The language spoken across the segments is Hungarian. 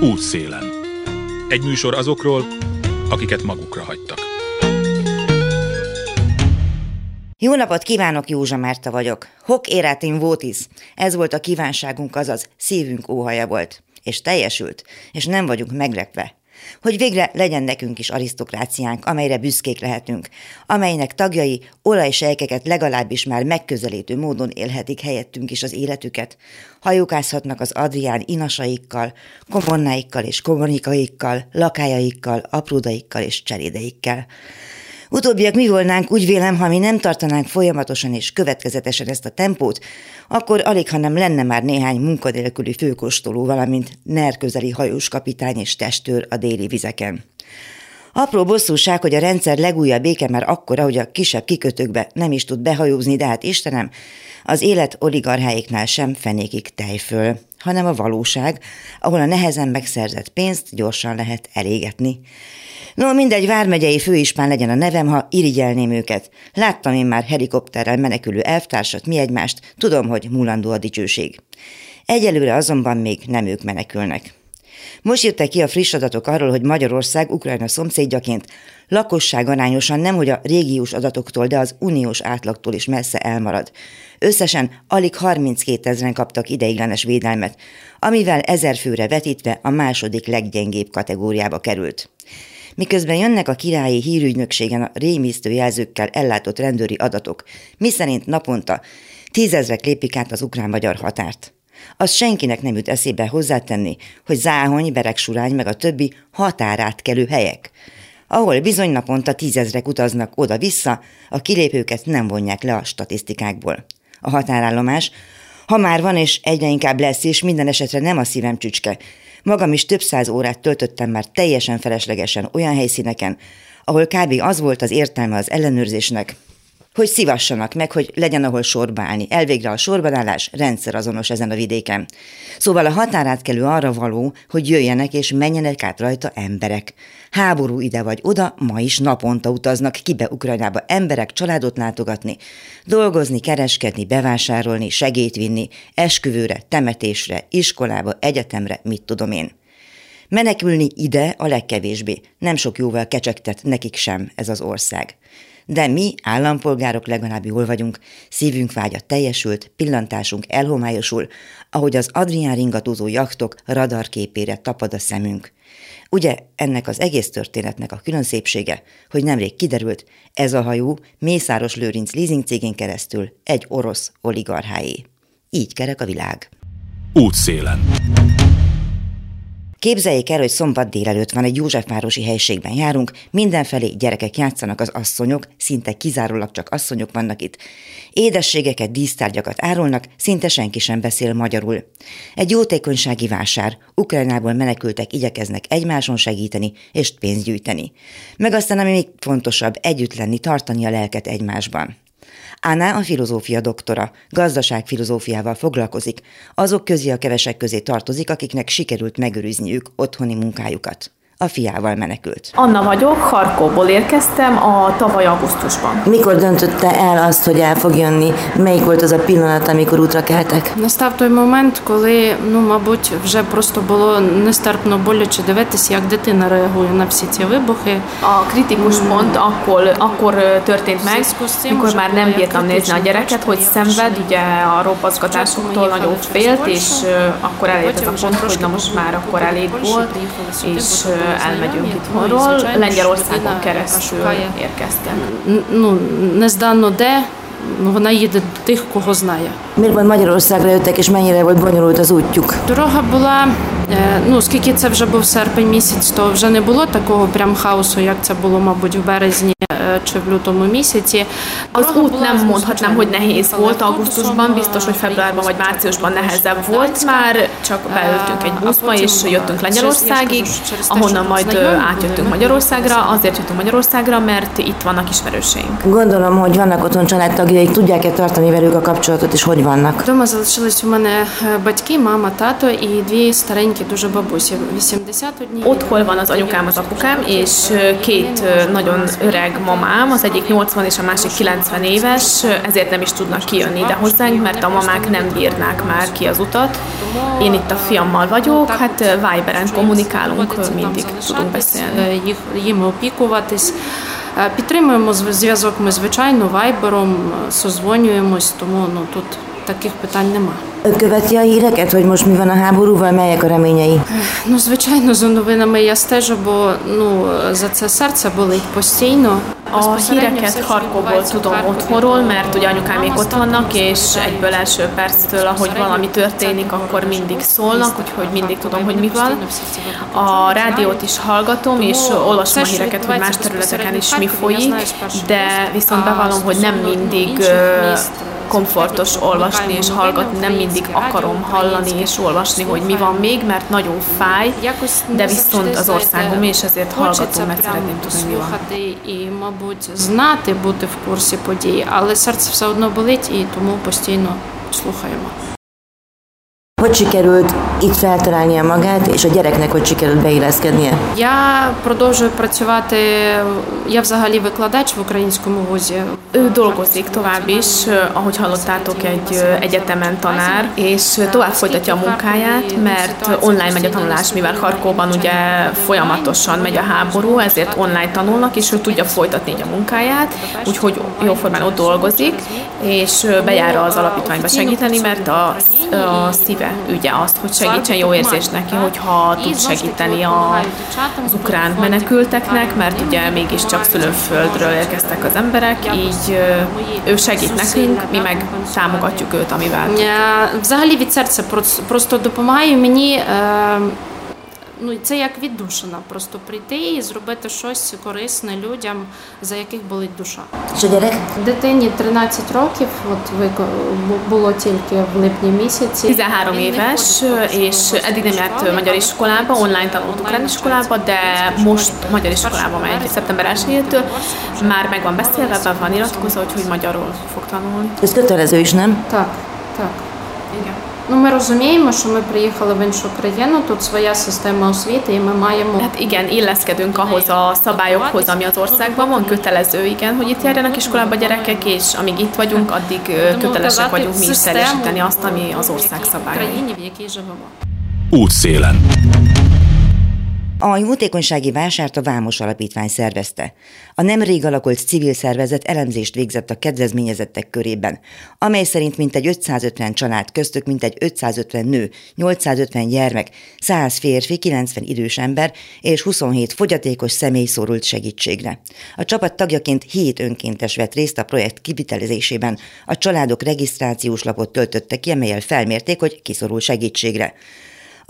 Útszélen. Egy műsor azokról, akiket magukra hagytak. Jó napot kívánok, Józsa Márta vagyok. Hok érátin votis. Ez volt a kívánságunk, azaz szívünk óhaja volt. És teljesült, és nem vagyunk meglepve. Hogy végre legyen nekünk is arisztokráciánk, amelyre büszkék lehetünk, amelynek tagjai olajsejkeket legalábbis már megközelítő módon élhetik helyettünk is az életüket. Hajókázhatnak az Adrián inasaikkal, komonnáikkal és kommunikaikkal, lakájaikkal, apródaikkal és cserédeikkel. Utóbbiak mi volnánk, úgy vélem, ha mi nem tartanánk folyamatosan és következetesen ezt a tempót, akkor alig, ha nem lenne már néhány munkadélküli főkostoló, valamint NER közeli hajós kapitány és testőr a déli vizeken. Apró bosszúság, hogy a rendszer legújabb béke már akkora, hogy a kisebb kikötőkbe nem is tud behajózni, de hát Istenem, az élet oligarcháiknál sem fenékig tejföl, hanem a valóság, ahol a nehezen megszerzett pénzt gyorsan lehet elégetni. No, mindegy, vármegyei főispán legyen a nevem, ha irigyelném őket. Láttam én már helikopterrel menekülő elvtársat, mi egymást, tudom, hogy mulandó a dicsőség. Egyelőre azonban még nem ők menekülnek. Most jöttek ki a friss adatok arról, hogy Magyarország Ukrajna szomszédjaként lakosság arányosan nem, hogy a régiós adatoktól, de az uniós átlagtól is messze elmarad. Összesen alig 32 ezeren kaptak ideiglenes védelmet, amivel ezer főre vetítve a második leggyengébb kategóriába került. Miközben jönnek a királyi hírügynökségen a rémisztő jelzőkkel ellátott rendőri adatok, miszerint naponta tízezrek lépik át az ukrán-magyar határt. Az senkinek nem jut eszébe hozzátenni, hogy Záhony, Beregsurány meg a többi határátkelő helyek, ahol bizony naponta tízezrek utaznak oda-vissza, a kilépőket nem vonják le a statisztikákból. A határállomás, ha már van és egyre inkább lesz, és minden esetre nem a szívem csücske, Magam is több száz órát töltöttem már teljesen feleslegesen olyan helyszíneken, ahol kb. az volt az értelme az ellenőrzésnek, hogy szivassanak meg, hogy legyen ahol sorba állni. Elvégre a sorbanállás rendszer azonos ezen a vidéken. Szóval a határátkelő arra való, hogy jöjjenek és menjenek át rajta emberek. Háború ide vagy oda, ma is naponta utaznak kibe Ukrajnába emberek családot látogatni, dolgozni, kereskedni, bevásárolni, segét vinni, esküvőre, temetésre, iskolába, egyetemre, mit tudom én. Menekülni ide a legkevésbé, nem sok jóval kecsegtet nekik sem ez az ország de mi, állampolgárok legalább jól vagyunk, szívünk vágya teljesült, pillantásunk elhomályosul, ahogy az Adrián ringatózó jachtok radarképére tapad a szemünk. Ugye ennek az egész történetnek a külön szépsége, hogy nemrég kiderült, ez a hajó Mészáros Lőrinc leasing cégén keresztül egy orosz oligarcháé. Így kerek a világ. Útszélen. Képzeljék el, hogy szombat délelőtt van, egy Józsefvárosi helységben járunk, mindenfelé gyerekek játszanak az asszonyok, szinte kizárólag csak asszonyok vannak itt. Édességeket, dísztárgyakat árulnak, szinte senki sem beszél magyarul. Egy jótékonysági vásár, Ukrajnából menekültek igyekeznek egymáson segíteni és pénzt gyűjteni. Meg aztán, ami még fontosabb, együtt lenni, tartani a lelket egymásban. Anna a filozófia doktora, gazdaságfilozófiával foglalkozik, azok közé a kevesek közé tartozik, akiknek sikerült megőrizniük otthoni munkájukat a fiával menekült. Anna vagyok, Harkóból érkeztem a tavaly augusztusban. Mikor döntötte el azt, hogy el fog jönni? Melyik volt az a pillanat, amikor útra keltek? Настав той момент, коли, ну, мабуть, вже просто було нестерпно боляче дивитися, як дитина реагує на всі ці вибухи. A kritikus pont akkor, akkor történt meg, mikor már nem bírtam nézni a gyereket, hogy szenved, ugye a robbazgatásoktól nagyon félt, és akkor elért ez a pont, hogy na most már akkor elég volt, és elmegyünk itthonról. Lengyelországon keresztül érkeztek. Ну, не здано де, вона їде до тих, кого знає. Miért van Magyarországra jöttek, és mennyire volt bonyolult az útjuk? Дорога була, ну, скільки це вже був серпень місяць, то вже не було такого прям хаосу, як це було, мабуть, в березні чи в lютому mісяці. Az út nem mondhatnám, hogy nehéz volt augusztusban, biztos, hogy februárban vagy márciusban nehezebb volt már, csak beültünk egy buszba, és jöttünk Lengyelországig, ahonnan majd ö, átjöttünk Magyarországra, azért jöttünk Magyarországra, mert itt vannak ismerőseink. Gondolom, hogy vannak otthon családtagjaik, tudják-e tartani velük a kapcsolatot, és hogy vannak? Вдома залишились у мене е, батьки, мама, тато і дві старенькі дуже бабусі. 81 Otthon van az anyukám, az apukám, és ö, két ö, nagyon öreg mama mamám, az egyik 80 és a másik 90 éves, ezért nem is tudnak kijönni ide hozzánk, mert a mamák nem bírnák már ki az utat. Én itt a fiammal vagyok, hát Viberen kommunikálunk, mindig tudunk beszélni. Їм опікуватись. Підтримуємо зв'язок ми, звичайно, вайбером, созвонюємось, тому ну, тут таких питань нема. Követi a híreket, hogy most mi van a háborúval, melyek a reményei? Ну, звичайно, за новинами я стежу, бо ну, за це серце болить постійно. A híreket Harkovból tudom otthonról, mert ugye anyukám még ott vannak, és egyből első perctől, ahogy valami történik, akkor mindig szólnak, úgyhogy mindig tudom, hogy mi van. A rádiót is hallgatom, és olvasom a híreket, hogy más területeken is mi folyik, de viszont bevallom, hogy nem mindig komfortos olvasni és hallgatni, nem mindig akarom hallani és olvasni, hogy mi van még, mert nagyon fáj, de viszont az országom, és ezért hallgatom, mert szeretném tudni, mi van. І, мабуть, знати, бути в курсі подій, але серце все одно болить, і тому постійно слухаємо. Hogy sikerült itt feltalálnia magát, és a gyereknek hogy sikerült beilleszkednie? Я продовжую працювати. Я взагалі викладач в українському вузі. Ő dolgozik tovább is, ahogy hallottátok, egy egyetemen tanár, és tovább folytatja a munkáját, mert online megy a tanulás, mivel Harkóban ugye folyamatosan megy a háború, ezért online tanulnak, és ő tudja folytatni így a munkáját, úgyhogy jóformán ott dolgozik, és bejár az alapítványba segíteni, mert a, a szíve ügye azt, hogy segítsen jó érzés neki, hogyha tud segíteni a, az ukrán menekülteknek, mert ugye mégiscsak szülőföldről érkeztek az emberek, így ő segít nekünk, mi meg támogatjuk őt, amivel. Взагалі від серця просто допомагає мені ну це як віддушина, просто прийти і зробити щось корисне людям, за яких болить душа. Що gyerek? Дитині 13 років, от було tільки в lipni mісяці. 13 éves, és eddig nem járt magyar iskolába, online tanult ukrán iskolába, de most magyar iskolába megy szeptember 1 Már meg van beszélve, be van iratkozva, hogy magyarul fog tanulni. Ez kötelező is, nem? Так, так. Ну, ми розуміємо, що ми приїхали в іншу країну, тут своя система освіти, і ми маємо... Hát igen, illeszkedünk ahhoz a szabályokhoz, ami az országban van, kötelező, igen, hogy itt járjanak iskolába gyerekek, és amíg itt vagyunk, addig kötelesek vagyunk mi is teljesíteni azt, ami az ország szabályai. в якій живемо. Útszélen. A jótékonysági vásárt a Vámos Alapítvány szervezte. A nemrég alakult civil szervezet elemzést végzett a kedvezményezettek körében, amely szerint mintegy 550 család köztük mintegy 550 nő, 850 gyermek, 100 férfi, 90 idős ember és 27 fogyatékos személy szorult segítségre. A csapat tagjaként 7 önkéntes vett részt a projekt kivitelezésében. A családok regisztrációs lapot töltöttek ki, amelyel felmérték, hogy kiszorul segítségre.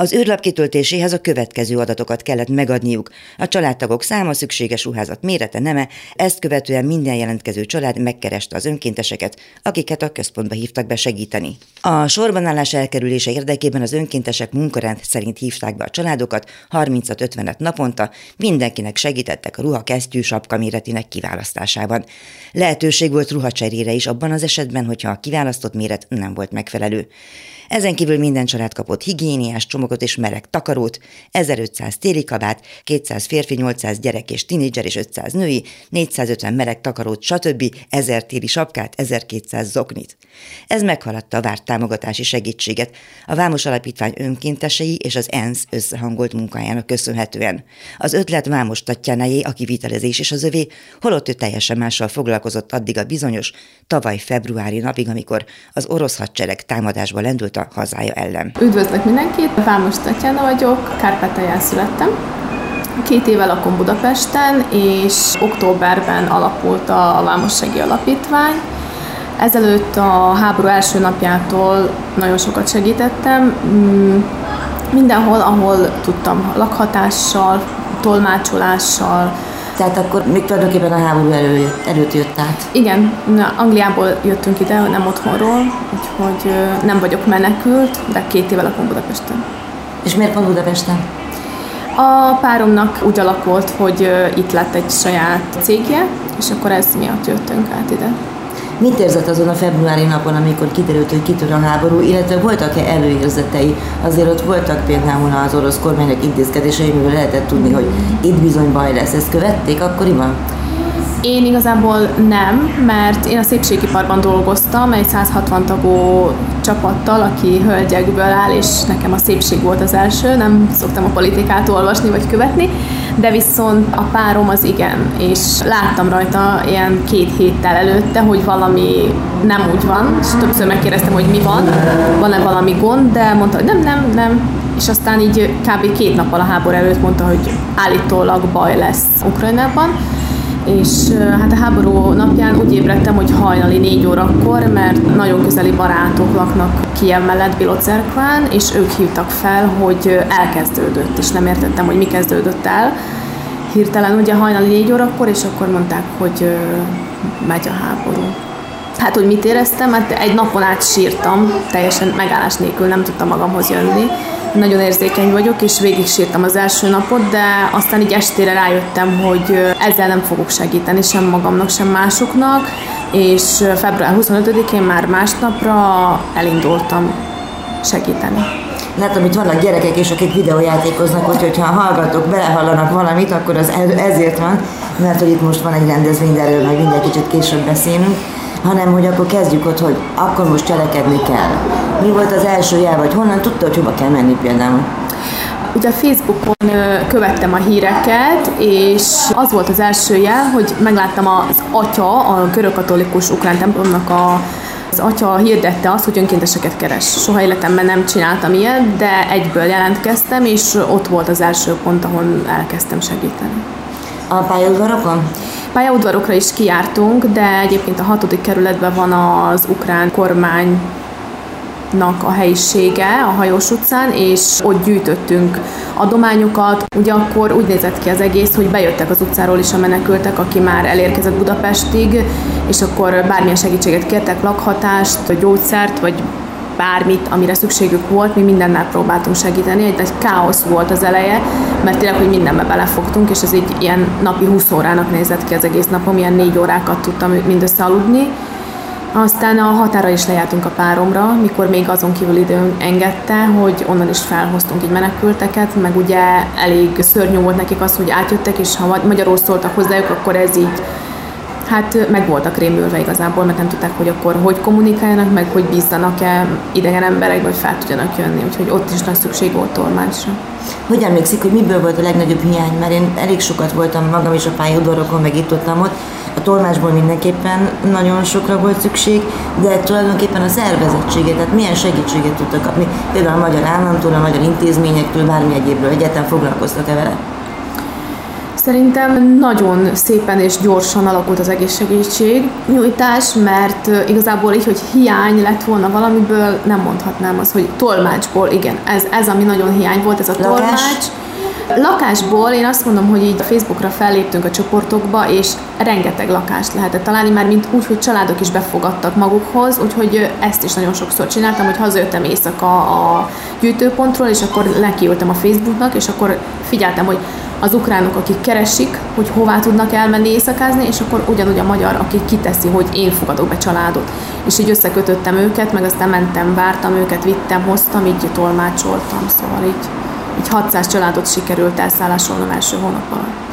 Az űrlap kitöltéséhez a következő adatokat kellett megadniuk. A családtagok száma, szükséges ruházat mérete, neme, ezt követően minden jelentkező család megkereste az önkénteseket, akiket a központba hívtak be segíteni. A sorbanállás elkerülése érdekében az önkéntesek munkarend szerint hívták be a családokat, 35-50 naponta, mindenkinek segítettek a ruha kesztyű sapka méretének kiválasztásában. Lehetőség volt ruhacserére is abban az esetben, hogyha a kiválasztott méret nem volt megfelelő. Ezen kívül minden család kapott higiéniás csomagot és meleg takarót, 1500 téli kabát, 200 férfi, 800 gyerek és tinédzser és 500 női, 450 meleg takarót, stb., 1000 téli sapkát, 1200 zoknit. Ez meghaladta a várt támogatási segítséget a Vámos Alapítvány önkéntesei és az ENSZ összehangolt munkájának köszönhetően. Az ötlet Vámos Tatjánájé a kivitelezés és az övé, holott ő teljesen mással foglalkozott addig a bizonyos tavaly februári napig, amikor az orosz hadsereg támadásba lendült a hazája ellen. Üdvözlök mindenkit, Vámos Tatjana vagyok, Kárpátalján születtem. Két éve lakom Budapesten, és októberben alapult a Vámossági Alapítvány. Ezelőtt a háború első napjától nagyon sokat segítettem. Mm, mindenhol, ahol tudtam, lakhatással, tolmácsolással, tehát akkor még tulajdonképpen a háború elő, előtt jött át. Igen, Angliából jöttünk ide, nem otthonról, úgyhogy nem vagyok menekült, de két éve lakom Budapesten. És miért pont Budapesten? A páromnak úgy alakult, hogy itt lett egy saját cégje, és akkor ez miatt jöttünk át ide. Mit érzett azon a februári napon, amikor kiderült, hogy kitör a háború, illetve voltak-e előérzetei? Azért ott voltak például az orosz kormányok intézkedései, mivel lehetett tudni, hogy itt bizony baj lesz. Ezt követték akkoriban? Én igazából nem, mert én a szépségiparban dolgoztam egy 160 tagú csapattal, aki hölgyekből áll, és nekem a szépség volt az első, nem szoktam a politikát olvasni vagy követni, de viszont a párom az igen, és láttam rajta ilyen két héttel előtte, hogy valami nem úgy van, és többször megkérdeztem, hogy mi van, van-e valami gond, de mondta, hogy nem, nem, nem, és aztán így kb. két nappal a háború előtt mondta, hogy állítólag baj lesz Ukrajnában, és hát a háború napján úgy ébredtem, hogy hajnali négy órakor, mert nagyon közeli barátok laknak Kiev mellett Bilocerkván, és ők hívtak fel, hogy elkezdődött, és nem értettem, hogy mi kezdődött el. Hirtelen ugye hajnali négy órakor, és akkor mondták, hogy megy a háború. Hát, hogy mit éreztem? Hát egy napon át sírtam, teljesen megállás nélkül nem tudtam magamhoz jönni nagyon érzékeny vagyok, és végig sírtam az első napot, de aztán így estére rájöttem, hogy ezzel nem fogok segíteni sem magamnak, sem másoknak, és február 25-én már másnapra elindultam segíteni. Látom, itt vannak gyerekek is, akik videójátékoznak, úgyhogy ha hallgatók belehallanak valamit, akkor az ezért van, mert hogy itt most van egy rendezvény, de erről majd minden kicsit később beszélünk hanem hogy akkor kezdjük ott, hogy akkor most cselekedni kell. Mi volt az első jel, vagy honnan tudta, hogy hova kell menni például? Ugye a Facebookon követtem a híreket, és az volt az első jel, hogy megláttam az atya, a görögkatolikus ukrán templomnak a az atya hirdette azt, hogy önkénteseket keres. Soha életemben nem csináltam ilyet, de egyből jelentkeztem, és ott volt az első pont, ahol elkezdtem segíteni. A pályaudvarokon? Pályaudvarokra is kijártunk, de egyébként a hatodik kerületben van az ukrán kormány a helyisége a Hajós utcán, és ott gyűjtöttünk adományokat. Ugye akkor úgy nézett ki az egész, hogy bejöttek az utcáról is a menekültek, aki már elérkezett Budapestig, és akkor bármilyen segítséget kértek, lakhatást, gyógyszert, vagy bármit, amire szükségük volt, mi mindennel próbáltunk segíteni. Egy nagy káosz volt az eleje, mert tényleg, hogy mindenbe belefogtunk, és ez így ilyen napi 20 órának nézett ki az egész napom, ilyen négy órákat tudtam mindössze aludni. Aztán a határa is lejártunk a páromra, mikor még azon kívül időn engedte, hogy onnan is felhoztunk így menekülteket, meg ugye elég szörnyű volt nekik az, hogy átjöttek, és ha magyarul szóltak hozzájuk, akkor ez így hát meg voltak rémülve igazából, mert nem tudták, hogy akkor hogy kommunikáljanak, meg hogy bízzanak-e idegen emberek, vagy fel tudjanak jönni, úgyhogy ott is nagy szükség volt tolmácsra. Hogy emlékszik, hogy miből volt a legnagyobb hiány? Mert én elég sokat voltam magam is a pályaudvarokon, meg itt ott, ott. A tolmácsból mindenképpen nagyon sokra volt szükség, de tulajdonképpen a szervezettséget, tehát milyen segítséget tudtak kapni, például a magyar államtól, a magyar intézményektől, bármi egyébről egyetem foglalkoztak-e vele? Szerintem nagyon szépen és gyorsan alakult az egészségügység nyújtás, mert igazából így, hogy hiány lett volna valamiből, nem mondhatnám azt, hogy tolmácsból, igen, ez, ez ami nagyon hiány volt, ez a Lakás. tolmács. Lakásból én azt mondom, hogy így Facebookra felléptünk a csoportokba, és rengeteg lakást lehetett találni, már mint úgy, hogy családok is befogadtak magukhoz, úgyhogy ezt is nagyon sokszor csináltam, hogy hazajöttem éjszaka a gyűjtőpontról, és akkor lekiültem a Facebooknak, és akkor figyeltem, hogy az ukránok, akik keresik, hogy hová tudnak elmenni éjszakázni, és akkor ugyanúgy a magyar, aki kiteszi, hogy én fogadok be családot. És így összekötöttem őket, meg aztán mentem, vártam őket, vittem, hoztam, így tolmácsoltam, szóval így, így 600 családot sikerült elszállásolnom első hónap alatt.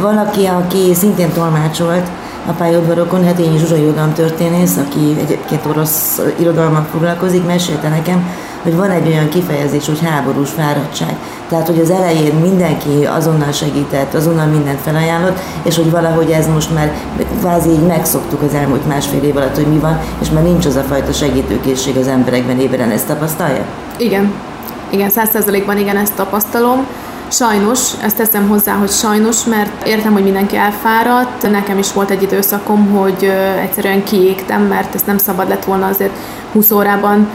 Valaki, aki szintén tolmácsolt, a pályaudvarokon Hetényi Zsuzsa irodalomtörténész, aki egyébként orosz irodalmak foglalkozik, mesélte nekem, hogy van egy olyan kifejezés, hogy háborús fáradtság. Tehát, hogy az elején mindenki azonnal segített, azonnal mindent felajánlott, és hogy valahogy ez most már kvázi így megszoktuk az elmúlt másfél év alatt, hogy mi van, és már nincs az a fajta segítőkészség az emberekben, éberen ezt tapasztalja? Igen. Igen, száz százalékban igen, ezt tapasztalom. Sajnos, ezt teszem hozzá, hogy sajnos, mert értem, hogy mindenki elfáradt. Nekem is volt egy időszakom, hogy egyszerűen kiégtem, mert ezt nem szabad lett volna azért 20 órában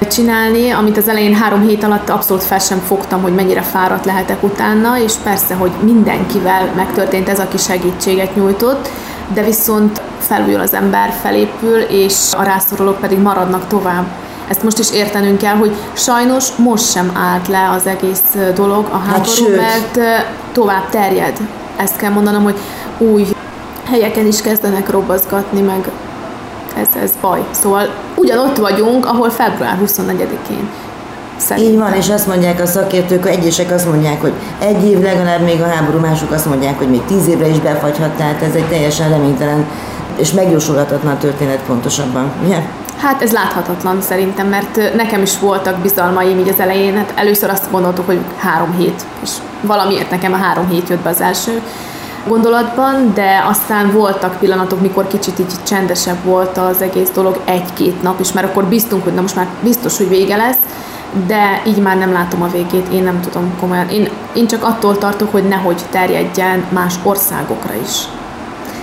csinálni, amit az elején három hét alatt abszolút fel sem fogtam, hogy mennyire fáradt lehetek utána, és persze, hogy mindenkivel megtörtént ez, aki segítséget nyújtott, de viszont felújul az ember, felépül, és a rászorulók pedig maradnak tovább. Ezt most is értenünk kell, hogy sajnos most sem állt le az egész dolog, a hát háború, hát, mert tovább terjed. Ezt kell mondanom, hogy új helyeken is kezdenek robbazgatni, meg ez, ez baj. Szóval ugyanott vagyunk, ahol február 24-én. Szerintem. Így van, és azt mondják a szakértők, egyesek azt mondják, hogy egy év legalább még a háború, mások azt mondják, hogy még tíz évre is befagyhat, tehát ez egy teljesen reménytelen és megjósolhatatlan történet pontosabban. Ugye? Hát ez láthatatlan szerintem, mert nekem is voltak bizalmaim így az elején. Hát először azt gondoltuk, hogy három hét, és valamiért nekem a három hét jött be az első gondolatban, de aztán voltak pillanatok, mikor kicsit így csendesebb volt az egész dolog, egy-két nap, és már akkor biztunk, hogy na most már biztos, hogy vége lesz, de így már nem látom a végét, én nem tudom komolyan. Én, én csak attól tartok, hogy nehogy terjedjen más országokra is,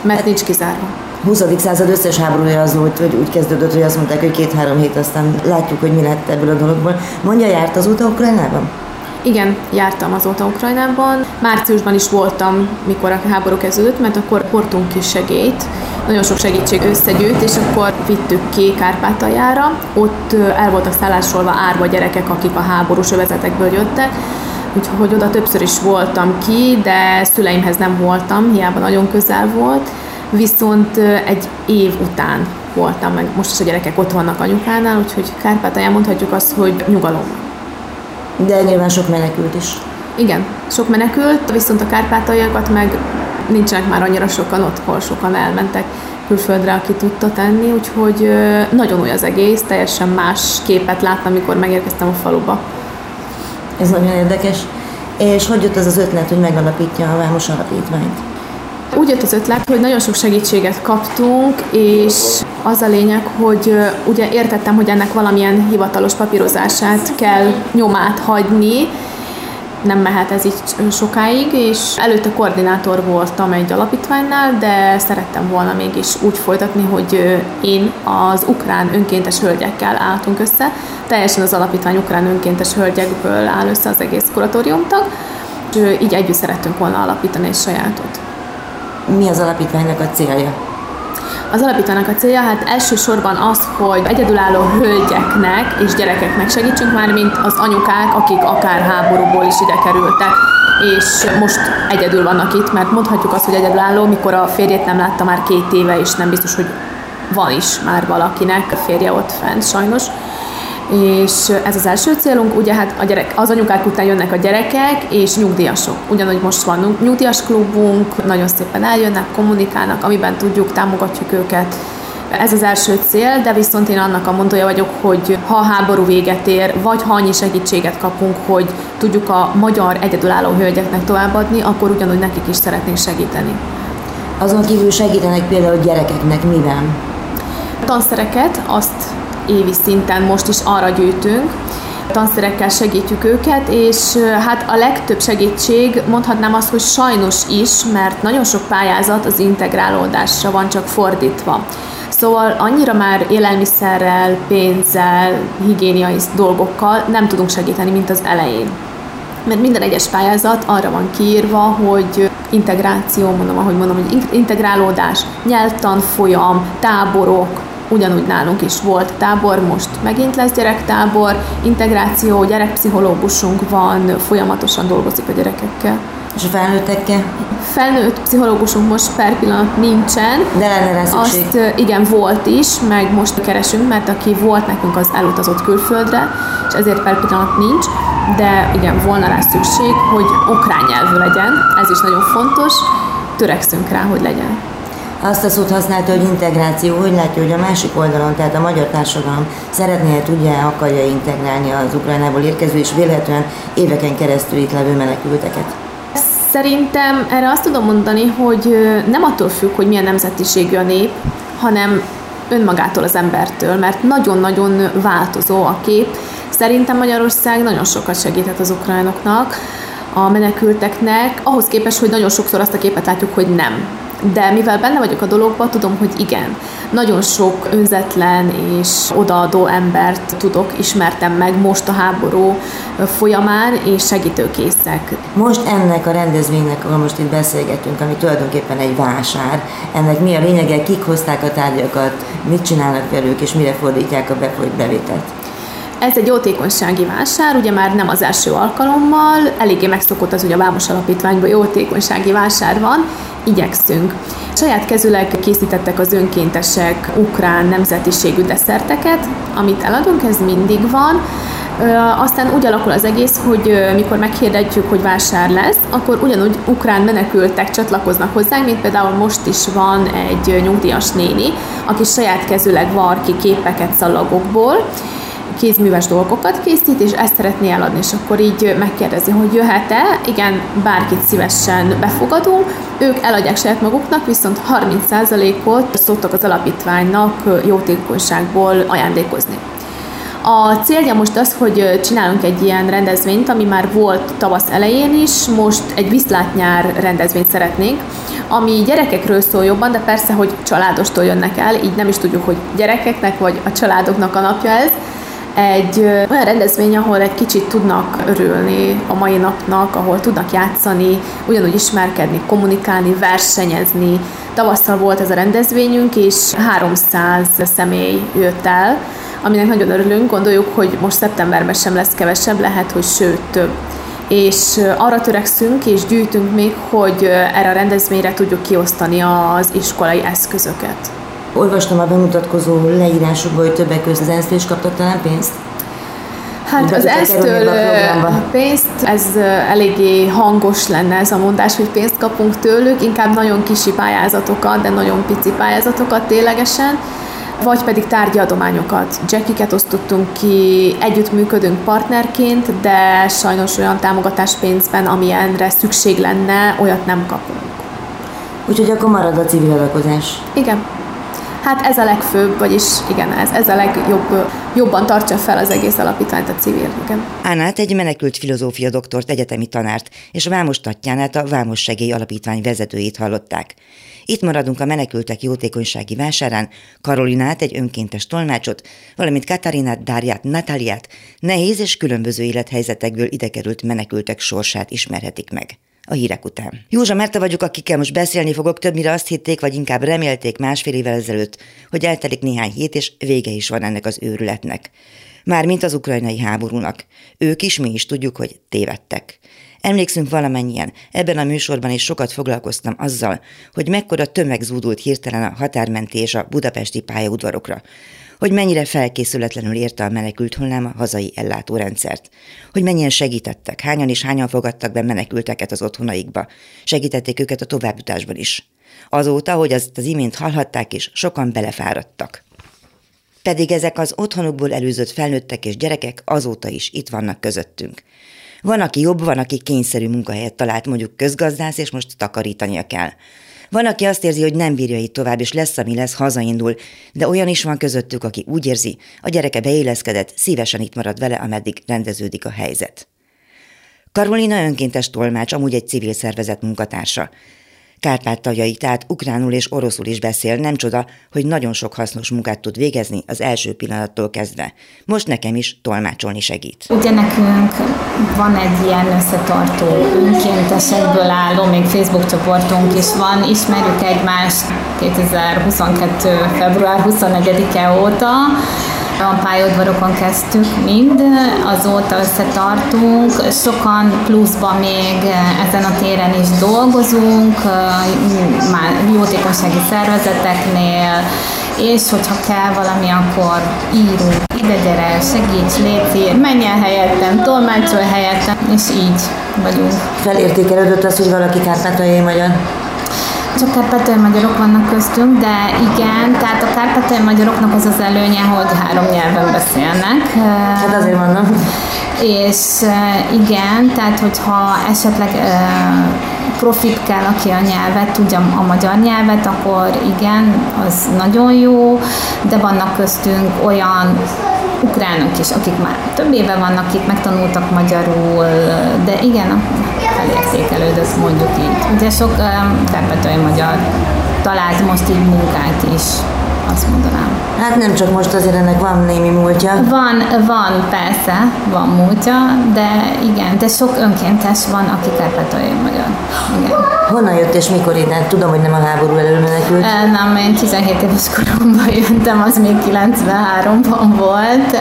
mert nincs kizárva. 20. század összes háborúja az volt, hogy úgy kezdődött, hogy azt mondták, hogy két-három hét, aztán látjuk, hogy mi lett ebből a dologból. Mondja, járt azóta Ukrajnában? Igen, jártam azóta Ukrajnában. Márciusban is voltam, mikor a háború kezdődött, mert akkor hordtunk ki segélyt, nagyon sok segítség összegyűjt, és akkor vittük ki Kárpátaljára. Ott el voltak szállásolva árva gyerekek, akik a háborús övezetekből jöttek, úgyhogy oda többször is voltam ki, de szüleimhez nem voltam, hiába nagyon közel volt. Viszont egy év után voltam, meg most is a gyerekek ott vannak anyukánál, úgyhogy Kárpátalján mondhatjuk azt, hogy nyugalom. De nyilván sok menekült is. Igen, sok menekült, viszont a kárpátaljakat meg nincsenek már annyira sokan ott, hol sokan elmentek külföldre, aki tudta tenni, úgyhogy nagyon új az egész, teljesen más képet láttam, amikor megérkeztem a faluba. Ez nagyon érdekes. És hogy jött az az ötlet, hogy megalapítja a Vámos Alapítványt? Úgy jött az ötlet, hogy nagyon sok segítséget kaptunk, és az a lényeg, hogy ugye értettem, hogy ennek valamilyen hivatalos papírozását kell nyomát hagyni, nem mehet ez így sokáig, és előtte koordinátor voltam egy alapítványnál, de szerettem volna mégis úgy folytatni, hogy én az ukrán önkéntes hölgyekkel álltunk össze. Teljesen az alapítvány ukrán önkéntes hölgyekből áll össze az egész kuratóriumtag, így együtt szerettünk volna alapítani egy sajátot. Mi az alapítványnak a célja? Az alapítónak a célja hát elsősorban az, hogy egyedülálló hölgyeknek és gyerekeknek segítsünk már, mint az anyukák, akik akár háborúból is ide kerültek, és most egyedül vannak itt, mert mondhatjuk azt, hogy egyedülálló, mikor a férjét nem látta már két éve, és nem biztos, hogy van is már valakinek a férje ott fent, sajnos és ez az első célunk, ugye hát a gyerek, az anyukák után jönnek a gyerekek és nyugdíjasok. Ugyanúgy most van nyugdíjas klubunk, nagyon szépen eljönnek, kommunikálnak, amiben tudjuk, támogatjuk őket. Ez az első cél, de viszont én annak a mondója vagyok, hogy ha a háború véget ér, vagy ha annyi segítséget kapunk, hogy tudjuk a magyar egyedülálló hölgyeknek továbbadni, akkor ugyanúgy nekik is szeretnénk segíteni. Azon kívül segítenek például gyerekeknek miben? Tanszereket azt évi szinten most is arra gyűjtünk, tanszerekkel segítjük őket, és hát a legtöbb segítség, mondhatnám azt, hogy sajnos is, mert nagyon sok pályázat az integrálódásra van csak fordítva. Szóval annyira már élelmiszerrel, pénzzel, higiéniai dolgokkal nem tudunk segíteni, mint az elején. Mert minden egyes pályázat arra van kiírva, hogy integráció, mondom, ahogy mondom, hogy integrálódás, nyelvtanfolyam, táborok, ugyanúgy nálunk is volt tábor, most megint lesz gyerektábor, integráció, gyerekpszichológusunk van, folyamatosan dolgozik a gyerekekkel. És a felnőttekkel? Felnőtt pszichológusunk most per pillanat nincsen. De lenne rá szükség. Azt igen, volt is, meg most keresünk, mert aki volt nekünk, az elutazott külföldre, és ezért per pillanat nincs, de igen, volna rá szükség, hogy ukrán nyelvű legyen, ez is nagyon fontos, törekszünk rá, hogy legyen azt a szót használta, hogy integráció, hogy látja, hogy a másik oldalon, tehát a magyar társadalom szeretné, tudja, akarja integrálni az Ukrajnából érkező és véletlenül éveken keresztül itt levő menekülteket? Szerintem erre azt tudom mondani, hogy nem attól függ, hogy milyen nemzetiségű a nép, hanem önmagától az embertől, mert nagyon-nagyon változó a kép. Szerintem Magyarország nagyon sokat segített az ukránoknak, a menekülteknek, ahhoz képest, hogy nagyon sokszor azt a képet látjuk, hogy nem de mivel benne vagyok a dologban, tudom, hogy igen. Nagyon sok önzetlen és odaadó embert tudok, ismertem meg most a háború folyamán, és segítőkészek. Most ennek a rendezvénynek, ahol most itt beszélgetünk, ami tulajdonképpen egy vásár, ennek mi a lényege, kik hozták a tárgyakat, mit csinálnak velük, és mire fordítják a befolyt bevételt? Ez egy jótékonysági vásár, ugye már nem az első alkalommal, eléggé megszokott az, hogy a Vámos Alapítványban jótékonysági vásár van, igyekszünk. Saját kezüleg készítettek az önkéntesek ukrán nemzetiségű desszerteket, amit eladunk, ez mindig van. Aztán úgy alakul az egész, hogy mikor meghirdetjük, hogy vásár lesz, akkor ugyanúgy ukrán menekültek csatlakoznak hozzánk, mint például most is van egy nyugdíjas néni, aki saját kezüleg var ki képeket szalagokból, kézműves dolgokat készít, és ezt szeretné eladni, és akkor így megkérdezi, hogy jöhet-e, igen, bárkit szívesen befogadunk, ők eladják saját maguknak, viszont 30%-ot szoktak az alapítványnak jótékonyságból ajándékozni. A célja most az, hogy csinálunk egy ilyen rendezvényt, ami már volt tavasz elején is, most egy viszlátnyár rendezvényt szeretnénk, ami gyerekekről szól jobban, de persze, hogy családostól jönnek el, így nem is tudjuk, hogy gyerekeknek vagy a családoknak a napja ez, egy olyan rendezvény, ahol egy kicsit tudnak örülni a mai napnak, ahol tudnak játszani, ugyanúgy ismerkedni, kommunikálni, versenyezni. Tavasszal volt ez a rendezvényünk, és 300 személy jött el, aminek nagyon örülünk, gondoljuk, hogy most szeptemberben sem lesz kevesebb, lehet, hogy sőt több. És arra törekszünk és gyűjtünk még, hogy erre a rendezvényre tudjuk kiosztani az iskolai eszközöket. Olvastam a bemutatkozó leírásokból, hogy többek között az ENSZ-től is kaptak talán pénzt? Hát az ENSZ-től pénzt, ez eléggé hangos lenne ez a mondás, hogy pénzt kapunk tőlük, inkább nagyon kisi pályázatokat, de nagyon pici pályázatokat ténylegesen vagy pedig tárgyi adományokat. Jackiket osztottunk ki, együttműködünk partnerként, de sajnos olyan támogatás pénzben, amilyenre szükség lenne, olyat nem kapunk. Úgyhogy akkor marad a civil adakozás. Igen. Hát ez a legfőbb, vagyis igen, ez, ez a legjobb, jobban tartja fel az egész alapítványt a civil. Igen. Ánát egy menekült filozófia doktort, egyetemi tanárt, és Vámos Tatjánát a Vámos Segély Alapítvány vezetőjét hallották. Itt maradunk a menekültek jótékonysági vásárán, Karolinát, egy önkéntes tolmácsot, valamint Katarinát, Dárját, Natáliát, nehéz és különböző élethelyzetekből idekerült menekültek sorsát ismerhetik meg a hírek után. Józsa Merta vagyok, akikkel most beszélni fogok, többnyire azt hitték, vagy inkább remélték másfél évvel ezelőtt, hogy eltelik néhány hét, és vége is van ennek az őrületnek. Mármint az ukrajnai háborúnak. Ők is, mi is tudjuk, hogy tévedtek. Emlékszünk valamennyien, ebben a műsorban is sokat foglalkoztam azzal, hogy mekkora tömeg zúdult hirtelen a határmenti és a budapesti pályaudvarokra, hogy mennyire felkészületlenül érte a menekült hullám a hazai ellátórendszert, hogy mennyien segítettek, hányan és hányan fogadtak be menekülteket az otthonaikba, segítették őket a továbbjutásban is. Azóta, hogy azt az imént hallhatták is, sokan belefáradtak. Pedig ezek az otthonukból előzött felnőttek és gyerekek azóta is itt vannak közöttünk. Van, aki jobb, van, aki kényszerű munkahelyet talált, mondjuk közgazdász, és most takarítania kell. Van, aki azt érzi, hogy nem bírja itt tovább, és lesz, ami lesz, hazaindul, de olyan is van közöttük, aki úgy érzi, a gyereke beéleszkedett, szívesen itt marad vele, ameddig rendeződik a helyzet. Karolina önkéntes tolmács, amúgy egy civil szervezet munkatársa kárpátaljai, tehát ukránul és oroszul is beszél, nem csoda, hogy nagyon sok hasznos munkát tud végezni az első pillanattól kezdve. Most nekem is tolmácsolni segít. Ugye nekünk van egy ilyen összetartó önkéntesekből álló, még Facebook csoportunk is van, ismerjük egymást 2022. február 24-e óta, a pályaudvarokon kezdtük mind, azóta összetartunk, sokan pluszban még ezen a téren is dolgozunk, már jótékonysági szervezeteknél, és hogyha kell valami, akkor írunk, ide gyere, segíts, légy, menj el helyettem, tolmácsol helyettem, és így vagyunk. Felértékelődött az, hogy valaki kárpátaljai magyar? Csak kárpátai magyarok vannak köztünk, de igen, tehát a kárpátai magyaroknak az az előnye, hogy három nyelven beszélnek. Hát azért mondom. És igen, tehát hogyha esetleg profit kell, aki a nyelvet, tudja a magyar nyelvet, akkor igen, az nagyon jó, de vannak köztünk olyan ukránok is, akik már több éve vannak itt, megtanultak magyarul, de igen, felértékelődött mondjuk így. Ugye sok um, kárpátai magyar talált most így munkát is azt mondanám. Hát nem csak most azért ennek van némi múltja. Van, van, persze, van múltja, de igen, de sok önkéntes van, aki kárpátaljai magyar. Igen. Honnan jött és mikor innen? Tudom, hogy nem a háború elől menekült. Nem, én 17 éves koromban jöttem, az még 93-ban volt.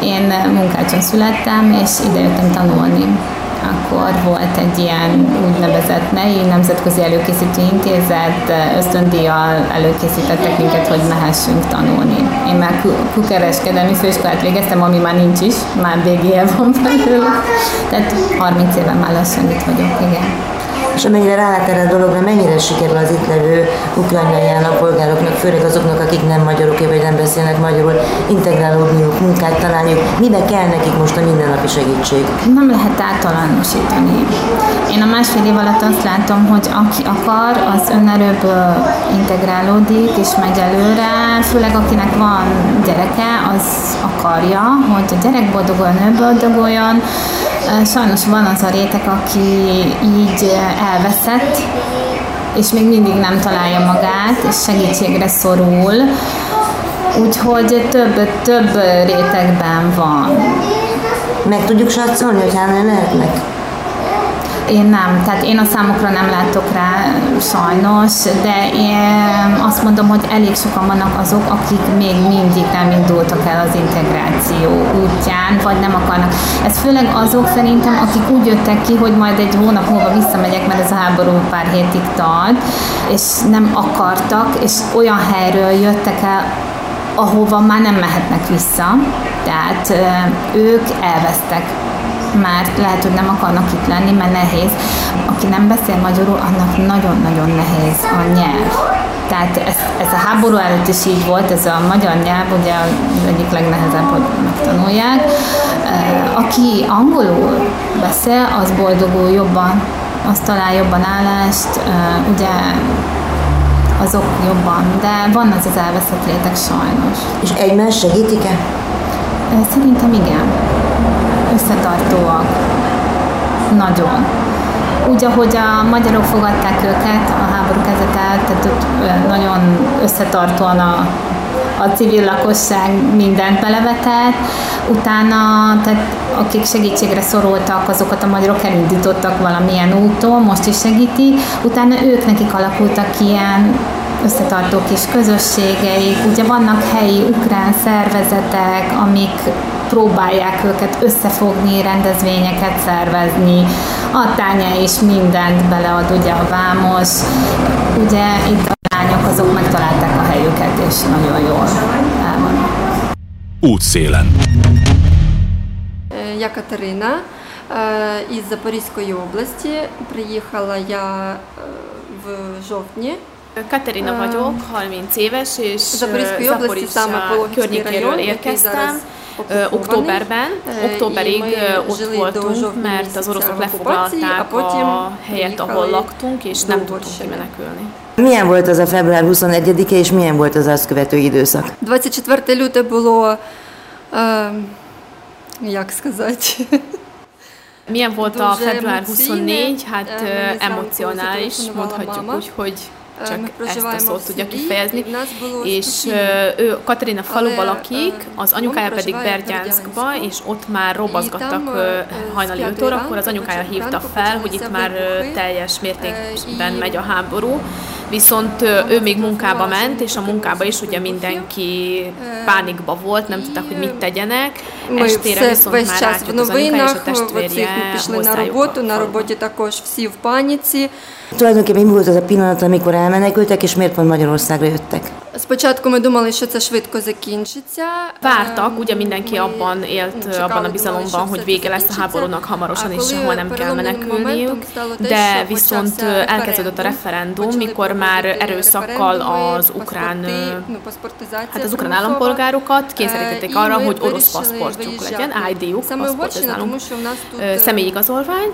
Én munkácson születtem, és ide jöttem tanulni akkor volt egy ilyen úgynevezett NEI, Nemzetközi Előkészítő Intézet, ösztöndíjjal előkészítettek minket, hogy mehessünk tanulni. Én már kukereskedelmi főiskolát végeztem, ami már nincs is, már BGE van belőle. Tehát 30 éve már lassan itt vagyok, igen és amennyire rálát erre a dologra, mennyire sikerül az itt levő ukrajnai állampolgároknak, főleg azoknak, akik nem magyarok, vagy nem beszélnek magyarul, integrálódniuk, munkát találniuk, mibe kell nekik most a mindennapi segítség? Nem lehet általánosítani. Én a másfél év alatt azt látom, hogy aki akar, az önerőből integrálódik és megy előre, főleg akinek van gyereke, az akarja, hogy a gyerek boldoguljon, ő boldoguljon, Sajnos van az a réteg, aki így elveszett, és még mindig nem találja magát, és segítségre szorul. Úgyhogy több, több rétegben van. Meg tudjuk satszolni, hogy hányan lehetnek? Én nem, tehát én a számokra nem látok rá sajnos, de én azt mondom, hogy elég sokan vannak azok, akik még mindig nem indultak el az integráció útján, vagy nem akarnak. Ez főleg azok szerintem, akik úgy jöttek ki, hogy majd egy hónap múlva visszamegyek, mert ez a háború pár hétig tart, és nem akartak, és olyan helyről jöttek el, ahova már nem mehetnek vissza, tehát ők elvesztek mert lehet, hogy nem akarnak itt lenni, mert nehéz. Aki nem beszél magyarul, annak nagyon-nagyon nehéz a nyelv. Tehát ez, ez a háború előtt is így volt, ez a magyar nyelv ugye az egyik legnehezebb, hogy megtanulják. Aki angolul beszél, az boldogul jobban, az talál jobban állást, ugye azok jobban, de van az az elveszett réteg sajnos. És egymás segítik-e? Szerintem igen összetartóak. Nagyon. Úgy, ahogy a magyarok fogadták őket a háború kezdetelt, tehát ott nagyon összetartóan a, a civil lakosság mindent belevetett, utána, tehát akik segítségre szorultak, azokat a magyarok elindítottak valamilyen úton, most is segíti, utána ők nekik alakultak ilyen összetartó kis közösségeik, ugye vannak helyi ukrán szervezetek, amik próbálják őket összefogni, rendezvényeket szervezni, a tánya is mindent belead ugye a vámos, ugye itt a lányok azok megtalálták a helyüket, és nagyon jól elvannak. Útszélen. Я Катерина из Запорізької області. Приїхала я в жовтні Katerina vagyok, 30 éves, és Zaporizsa környékéről érkeztem. Októberben, októberig ott voltunk, mert az oroszok lefoglalták a helyet, ahol laktunk, és nem tudtunk kimenekülni. Milyen volt az a február 21-e, és milyen volt az azt követő időszak? 24 люте було, як сказати, milyen volt a február 24? Hát emocionális, mondhatjuk úgy, hogy csak ezt a szót tudja kifejezni, és ő Katarina faluba lakik, az anyukája pedig Bergyánszkba, és ott már robazgattak hajnali 5 órakor, az anyukája hívta fel, hogy itt már teljes mértékben megy a háború, viszont ő még munkába ment, és a munkába is ugye mindenki pánikba volt, nem tudták, hogy mit tegyenek. Estére viszont már átjött az anyukája és a testvérje hozzájuk. На роботі також всі в паніці. Tulajdonképpen mi volt az a pillanat, amikor elmenekültek, és miért pont Magyarországra jöttek? Спочатку ми думали, що це швидко закінчиться. Vártak, ugye mindenki abban élt, abban a bizalomban, hogy vége lesz a háborúnak hamarosan, és sehol nem kell menekülniük, de viszont elkezdődött a referendum, mikor már erőszakkal az ukrán, hát az ukrán állampolgárokat kényszerítették arra, hogy orosz paszportjuk legyen, ID-juk, paszport, ez nálunk személyigazolvány,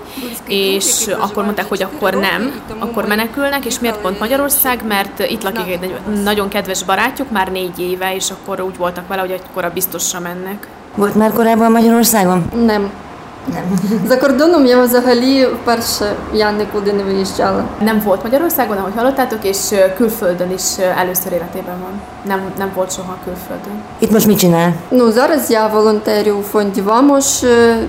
és akkor mondták, hogy akkor nem, akkor menekülnek, és miért pont Magyarország, mert itt lakik egy nagyon kedves barátjuk, már négy éve, és akkor úgy voltak vele, hogy akkor a biztosra mennek. Volt már korábban Magyarországon? Nem. Nem. За кордоном я взагалі вперше я нікуди не виїжджала. Nem volt Magyarországon, ahogy hallottátok, és külföldön is először életében van. Nem, nem volt soha külföldön. Itt most mit csinál? Ну, зараз я волонтерю у фонді ВАМОШ.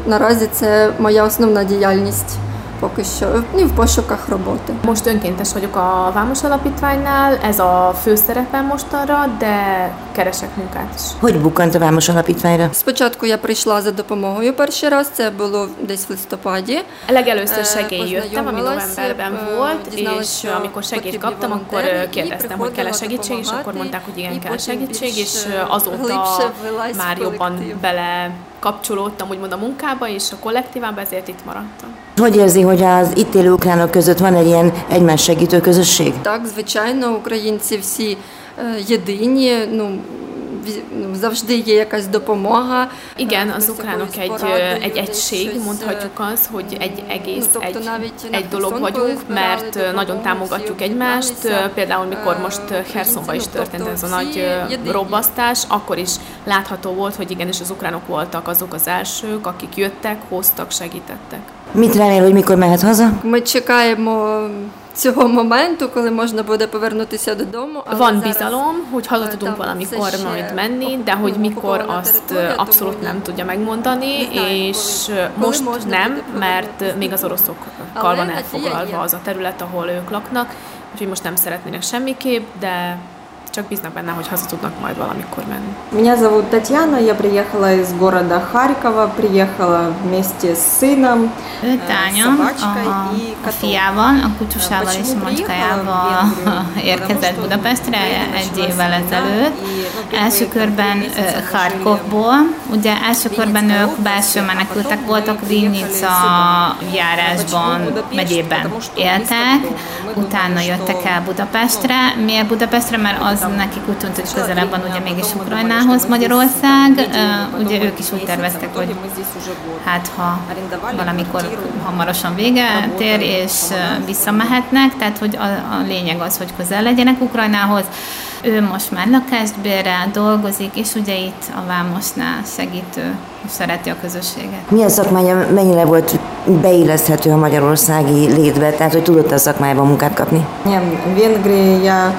Наразі це моя основна діяльність. поки що ні в пошуках роботи. Most önkéntes vagyok a Vámos Alapítványnál, ez a főszerepem mostanra, de keresek munkát is. Hogy bukkant a Vámos Alapítványra? Спочатку я прийшла за допомогою перший раз, це було десь в листопаді. Legelőször Ö, segély jöttem, ami poznajomilась, novemberben ö, volt, diznalась, és ö, amikor segélyt potrібні kaptam, akkor волонтери, ö, і kérdeztem, hogy kell-e приходила segítség, és akkor допомагати, mondták, hogy igen, і kell потім segítség, більш, és ö, ö, azóta глибше влилась már в jobban колектив. bele kapcsolódtam úgymond a munkába és a kollektívába, ezért itt maradtam. Hogy érzi, hogy az itt élő ukránok között van egy ilyen egymás segítő közösség? Так, звичайно, українці всі е, єдині. Ну ві- ну, завжди є якась допомога. Igen, Е, az хтось ukránok якоюсь egy, порадою, egy десь egység, щось, mondhatjuk е, az, hogy egy egész, Ну, тобто egy, навіть на egy dolog Херсон, коли vagyunk, збирали mert ö, допомогу, nagyon всі támogatjuk egymást. об'єдналися. Például, mikor Е, most Hersonban is українці, ну, történt тобто ez a всі nagy ö, єдині. robbasztás, akkor is látható volt, hogy igenis az ukránok voltak azok az elsők, akik jöttek, hoztak, segítettek. Mit remél, hogy mikor mehet haza? Ми чекаємо цього моменту, коли можна буде повернутися додому. але Van зараз, bizalom, hogy haza ö, tudunk там valamikor все ще majd menni, de hogy ну, mikor okuпована azt територія, ö, abszolút тому nem ні. tudja megmondani, Не знаю, és коли- ö, коли most можна nem, буде mert ö, повернутися. még az oroszokkal Але van надія elfoglalva є. az a terület, ahol ők laknak, úgyhogy most nem szeretnének semmiképp, de csak bíznak benne, hogy haza tudnak majd valamikor menni. Меня зовут Татьяна, я приехала из города Харькова, приехала вместе с сыном. Ő э, Tánya, собачкой a, и a котом. fiával, a kutyusával és a Почему macskájával приехала в Венгрию? érkezett Потому что Budapestre Украина egy началась évvel война, ezelőtt. и, ну, первые Első там körben три месяца ö, мы Harkovból, ugye első körben Vinnyicka ők области, belső а menekültek потом voltak, мы Vinnica приехали сюда. járásban, Почему Будапешт? megyében Потому что éltek, близко к дому. Мы utána думали, jöttek что, el Budapestre. Miért Budapestre? Mert az nekik úgy tűnt, hogy közelebb van ugye mégis Ukrajnához Magyarország, ugye ők is úgy terveztek, hogy hát ha valamikor hamarosan vége tér, és visszamehetnek, tehát hogy a, a lényeg az, hogy közel legyenek Ukrajnához. Ő most már lakást bérel, dolgozik, és ugye itt a Vámosnál segítő, szereti a közösséget. Mi szakmája, mennyire volt beilleszthető a magyarországi létbe, tehát hogy tudott a szakmájában munkát kapni? Nem, Vengriája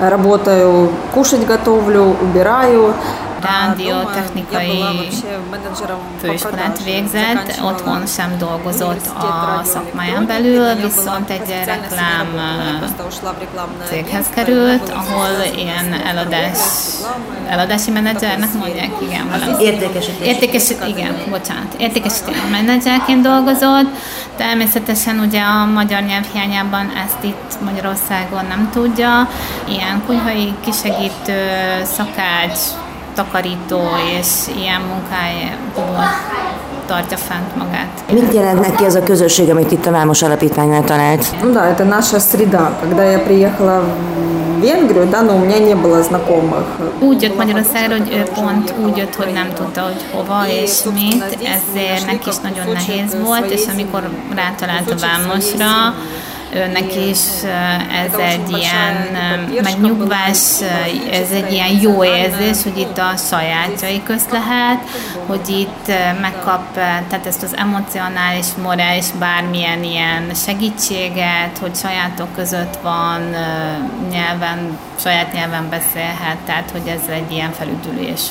работаю, кушать готовлю, убираю. rádiotechnikai főiskolát végzett, otthon sem dolgozott a szakmáján belül, viszont egy reklám céghez került, ahol ilyen eladás, eladási menedzsernek mondják, igen, valami. Értékesítés. Értékesítés, igen, bocsánat. Értékesítő menedzserként dolgozott, természetesen ugye a magyar nyelv hiányában ezt itt Magyarországon nem tudja, ilyen kunyhai kisegítő, szakács, takarító és ilyen munkájából tartja fent magát. Mit jelent neki az a közösség, amit itt a Vámos Alapítványnál talált? Ну да, это наша среда. Когда я приехала в Венгрию, да, но у меня не было знакомых. Úgy jött Magyarországra, hogy ő pont úgy jött, hogy nem tudta, hogy hova és mit, ezért neki is nagyon nehéz volt, és amikor rátalált a Vámosra, őnek is ez egy ilyen megnyugvás, ez egy ilyen jó érzés, hogy itt a sajátjai közt lehet, hogy itt megkap, eh, tehát ezt az emocionális, morális bármilyen ilyen segítséget, hogy sajátok között van, nyelven, saját nyelven beszélhet, tehát hogy ez egy ilyen felüdülés.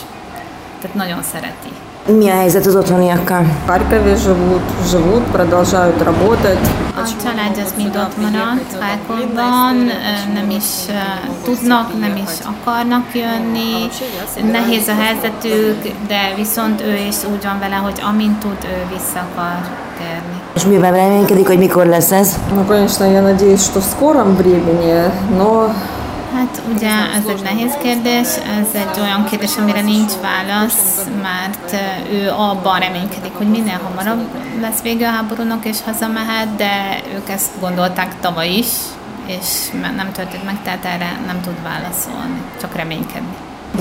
Tehát nagyon szereti. Mi a helyzet az otthoniakkal? В Харькове живут, живут, продолжают работать. A család az mind ott maradt Харkovban, ö, nem is ö, tudnak, nem is akarnak jönni, nehéz a helyzetük, de viszont ő is úgy van vele, hogy amint tud, ő vissza akar térni. És mivel reménykedik, hogy mikor lesz ez? Ну, конечно, я надеюсь, что в скором времени, но Hát ugye ez egy nehéz kérdés, ez egy olyan kérdés, amire nincs válasz, mert ö, ő abban reménykedik, hogy minél hamarabb lesz vége a háborúnak és hazamehet, de ők ezt gondolták tavaly is, és me- nem történt meg, tehát erre nem tud válaszolni, csak reménykedni.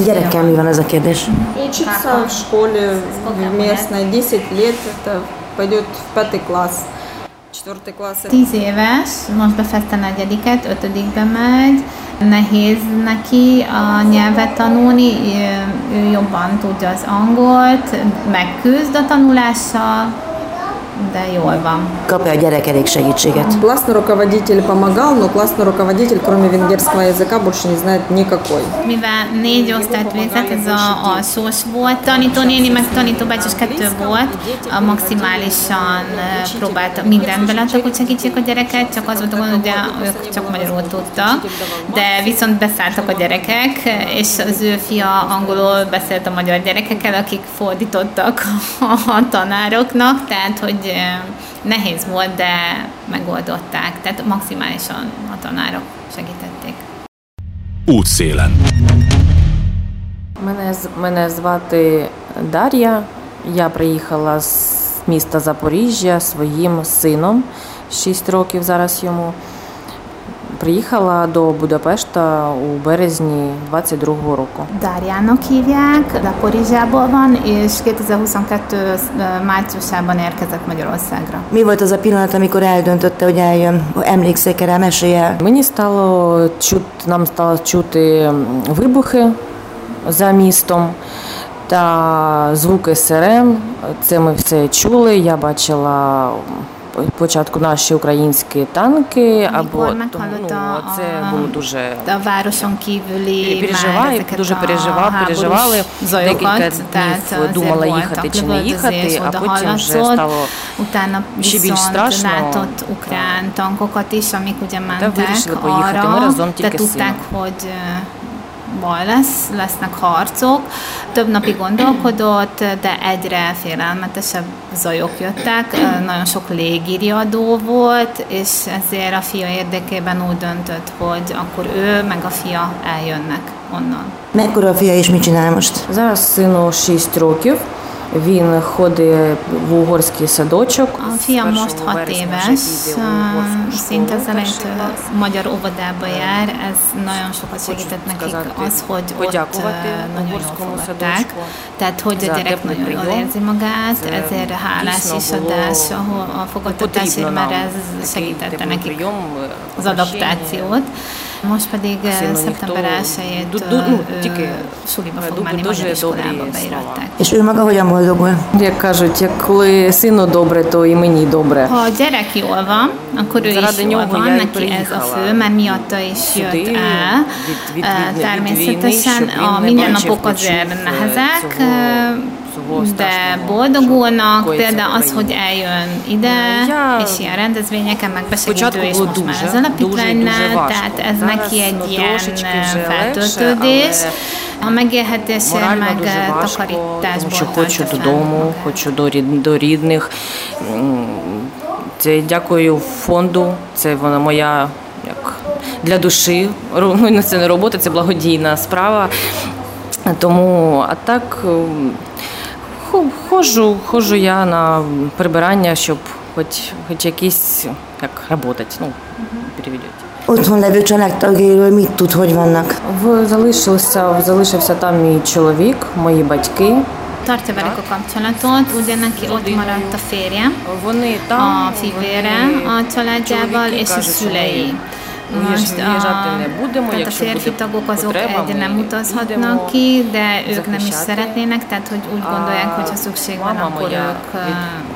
Gyerekkel mi van ez a kérdés? учится в школе в местной 10 лет, это пойдет в пятый класс. Tíz éves, most befejezte negyediket, ötödikbe megy. Nehéz neki a nyelvet tanulni, ő jobban tudja az angolt, megküzd a tanulással, de jól van. Kap-e a gyerek elég segítséget? Классный руководитель помогал, но классный руководитель, кроме венгерского языка, больше не знает никакой. Mivel négy osztályt végzett, ez a alsós volt. Tanítónéni meg tanítóbácsos kettő volt. A maximálisan eh, próbálta mindent beleadtak, hogy segítsék a gyereket, csak az volt a gond, hogy ők csak magyarul tudtak. De viszont beszálltak a gyerekek, és az ő fia angolul beszélt a magyar gyerekekkel, akik fordítottak a tanároknak, tehát hogy eh, nehéz volt, de megoldották. Tehát maximálisan a tanárok segítették. Útszélen. Мене, з- мене звати Дар'я. Я приїхала з міста Запоріжжя своїм сином, 6 років зараз йому. Приїхала до Будапешта у березні 22-го року. Dáriának hívják, Zaporizsából van, és 2022 márciusában érkezett Magyarországra. Mi volt az a pillanat, amikor eldöntötte, hogy eljön? Emlékszik-e rá, mesélj el. Мені стало чут, нам стало чути вибухи за містом та звуки сирен. Це ми все чули. Я бачила Спочатку наші українські танки, або ну, це було дуже переживаю, дуже переживав, переживали декілька днів думала їхати чи не їхати, а потім вже стало ще більш страшно. Та вирішили поїхати. Ми разом тільки з сином. hogy ö, baj lesz, lesznek harcok. Több napig gondolkodott, de egyre félelmetesebb zajok jöttek, Ö, nagyon sok légiriadó volt, és ezért a fia érdekében úgy döntött, hogy akkor ő meg a fia eljönnek onnan. Mekkora a fia és mit csinál most? Зараз сину 6 років. Він ходить в угорський садочок. A З fiam 1 most 6 вересня вже éves, піде у угорську ö, школу, szinte az перший elejétől клас. magyar óvodába jár, ez nagyon sokat segített nekik сказати, az, hogy ott подякувати ö, nagyon jól угорському fogadták. садочку Tehát, hogy a за gyerek теплий nagyon jól прийом. érzi magát, Це ezért hálás дійсно is було adás ahol a fogadtatásért, потрібно mert нам ez такий segítette теплий nekik прийом, az прощення. adaptációt. Most pedig ö, Сину szeptember ніхто- 1-től ду- ну, ő тільки suliba fog дуже menni, magyar iskolába добрі beiratták. És ő maga hogyan boldogul? Як кажуть, як коли сину добре, то і мені добре. Ha a gyerek jól van, akkor ő is Заради jól нього van, я й neki ez a приїхала fő, mert miatta is jött сюди, el. від- від- Е, від- від Természetesen війни, щоб a він не mindennapok бачив, azért почув, nehezek, цього- е, цього de boldogulnak, például az, hogy eljön ide, és ilyen rendezvényeken meg besegítő is most már az alapítványnál, tehát ez neki egy ilyen feltöltődés. A megélhetésért Морально meg дуже важко, тому що хочу додому, хочу до, рід- до рідних. Це дякую фонду. Це вона моя як для душі. Ну, це не робота, це благодійна справа. Тому, а так ходжу, ходжу я на прибирання, щоб хоч, хоч якісь як працювати, ну, переведете. Otthon levő családtagjairól mit tud, hogy vannak? В залишився, залишився там мій чоловік, мої батьки. Tartja velük a kapcsolatot, ugye neki ott maradt a férje, Вони там a fivére a családjával és a кажуть, Most a, mi tehát a férfi tagok azok egy nem utazhatnak ki, de ők nem is szeretnének, tehát hogy úgy gondolják, hogy ha szükség van, akkor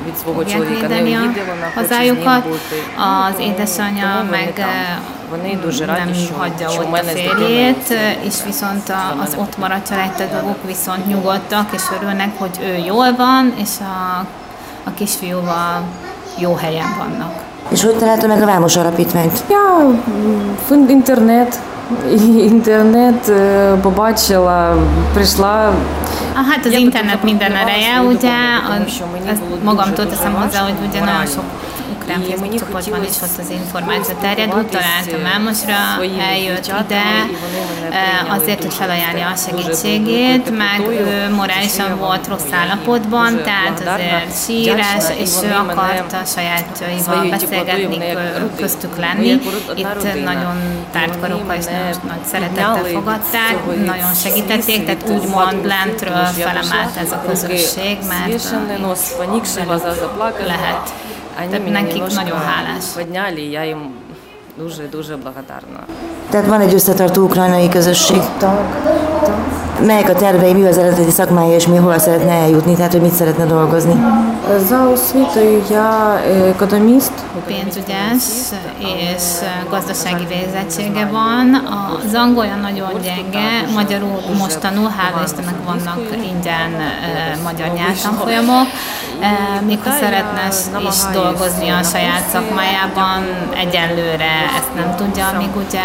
ők fogják védeni a hazájukat. Az édesanyja meg nem hagyja ott a férjét, és viszont az ott maradt családtagok viszont nyugodtak, és örülnek, hogy ő jól van, és a, a kisfiúval jó helyen vannak. És hogy találta meg a Vámos Alapítványt? Я м, в інтернет, інтернет е, побачила, прийшла. Ah, hát az Ja, internet tudom, minden tudom, ereje, azt ugye, tudom, az, що мені ezt було magamtól дуже-дуже teszem hozzá, hogy ugye nagyon важко sok Telegram Facebook csoportban is ott az információ terjed, találtam Ámosra, eljött ide azért, hogy felajánlja a segítségét, meg ő morálisan volt rossz állapotban, tehát azért sírás, és ő akart a sajátjaival beszélgetni, köztük lenni. Itt nagyon tárt karokkal és nagyon nagy szeretettel fogadták, nagyon segítették, tehát úgymond lentről felemelt ez a közösség, mert lehet Они Tehát меня nekik немножко nagyon hálás. подняли, я им дуже-дуже благодарна. Tehát van egy összetartó ukrajnai közösség. Так, так. melyek a tervei, mi az eredeti szakmája, és mi hol szeretne eljutni, tehát hogy mit szeretne dolgozni? Pénzügyász és gazdasági végzettsége van. Az angolja nagyon gyenge, magyarul most tanul, hála Istennek vannak ingyen magyar nyelvtanfolyamok. Mikor szeretne is dolgozni a saját szakmájában, egyenlőre ezt nem tudja, amíg ugye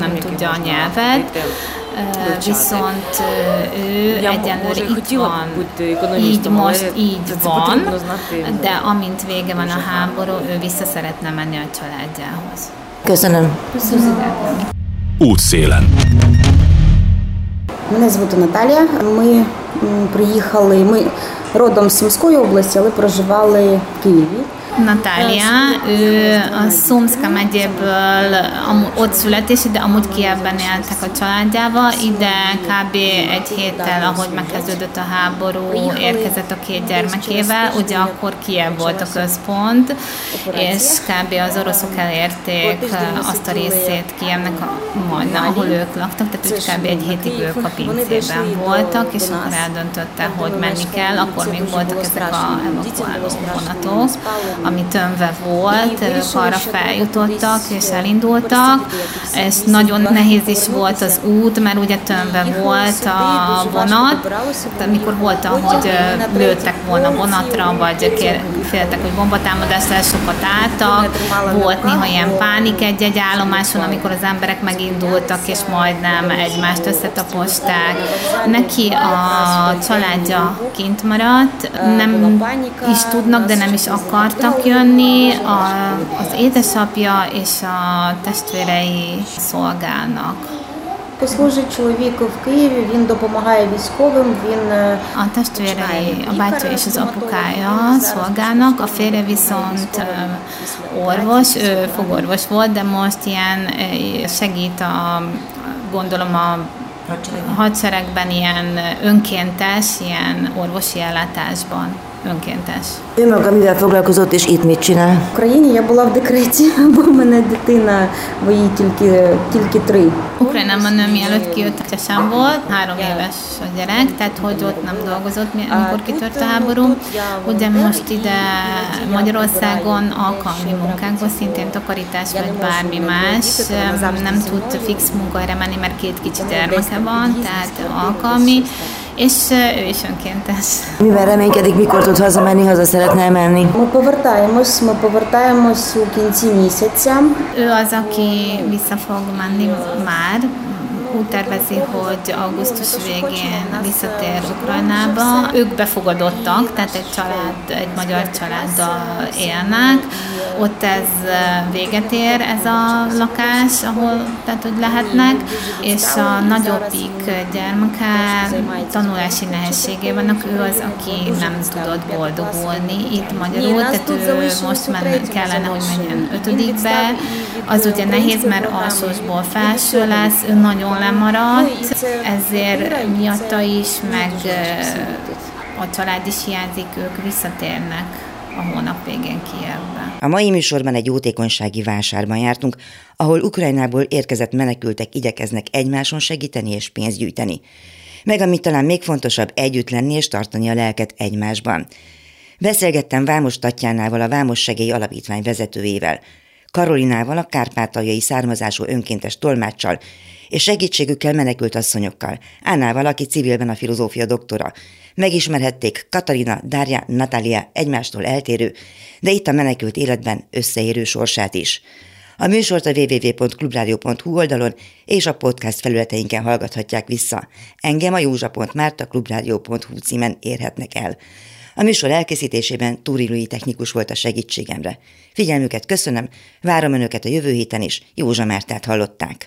nem tudja a nyelvet. viszont ő egyenlőre itt van, így most így van, de amint vége van a háború, ő vissza szeretne menni a családjához. Köszönöm. Köszönöm. Útszélen. Мене звати Наталія. Ми приїхали. Ми родом з Сумської області, але проживали в Києві. Natália, ő a Szumszka megyéből ott születés, de amúgy Kievben éltek a családjával. Ide kb. egy héttel, ahogy megkezdődött a háború, érkezett a két gyermekével. Ugye akkor Kiev volt a központ, és kb. az oroszok elérték azt a részét Kievnek, majdnem, ahol ők laktak, tehát úgy kb. egy hétig ők a pincében voltak, és akkor eldöntötte, hogy menni kell. Akkor még voltak ezek a evakuáló vonatok, ami tömve volt, ők arra feljutottak és elindultak, és nagyon nehéz is volt az út, mert ugye tömve volt a vonat, amikor volt, hogy lőttek volna vonatra, vagy féltek, hogy bombatámadás lesz, sokat álltak, volt néha ilyen pánik egy-egy állomáson, amikor az emberek megindultak, és majdnem egymást összetaposták. Neki a családja kint maradt, nem is tudnak, de nem is akartak jönni, a, az édesapja és a testvérei szolgálnak. Служить чоловік в Києві, він допомагає військовим, він A testvérei, a bátyja és az apukája szolgálnak, a férje viszont orvos, ő fogorvos volt, de most ilyen segít a, gondolom a hadseregben ilyen önkéntes, ilyen orvosi ellátásban önkéntes. Ő maga mivel foglalkozott, és itt mit csinál? В Україні я була в декреті, бо в мене дитина, бо їй тільки, тільки три. Ukrajnában nő mielőtt kijött, sem volt, három éves a gyerek, tehát hogy ott nem dolgozott, amikor kitört a háború. Ugye most ide Magyarországon alkalmi munkákból, szintén takarítás vagy bármi más, nem tud fix munkahelyre menni, mert két kicsi gyermeke van, tehát alkalmi, és ő is önkéntes. Mivel reménykedik, mikor tud hazamenni, haza szeretne menni? Ми повертаємось, ми повертаємось у кінці місяця. Ő az, aki vissza fog menni már, úgy tervezi, hogy augusztus végén visszatér Ukrajnába. Ők befogadottak, tehát egy család, egy magyar családdal élnek. Ott ez véget ér, ez a lakás, ahol tehát, hogy lehetnek, és a nagyobbik gyermeke tanulási nehézségében vannak, ő az, aki nem tudott boldogulni itt magyarul, tehát ő most már kellene, hogy menjen ötödikbe. Az ugye nehéz, mert alsósból felső lesz, ő nagyon lemaradt, ezért miatta is, meg a család is hiányzik, ők visszatérnek a hónap végén Kievbe. A mai műsorban egy jótékonysági vásárban jártunk, ahol Ukrajnából érkezett menekültek igyekeznek egymáson segíteni és pénzt gyűjteni. Meg amit talán még fontosabb, együtt lenni és tartani a lelket egymásban. Beszélgettem Vámos Tatjánával, a Vámos Segély Alapítvány vezetőjével, Karolinával, a kárpátaljai származású önkéntes tolmáccsal, és segítségükkel menekült asszonyokkal, Ánával, aki civilben a filozófia doktora. Megismerhették Katalina, Dárja, Natália egymástól eltérő, de itt a menekült életben összeérő sorsát is. A műsort a www.clubradio.hu oldalon és a podcast felületeinken hallgathatják vissza. Engem a józsa.márta clubradio.hu címen érhetnek el. A műsor elkészítésében Túri technikus volt a segítségemre. Figyelmüket köszönöm, várom Önöket a jövő héten is, Józsa Mártát hallották.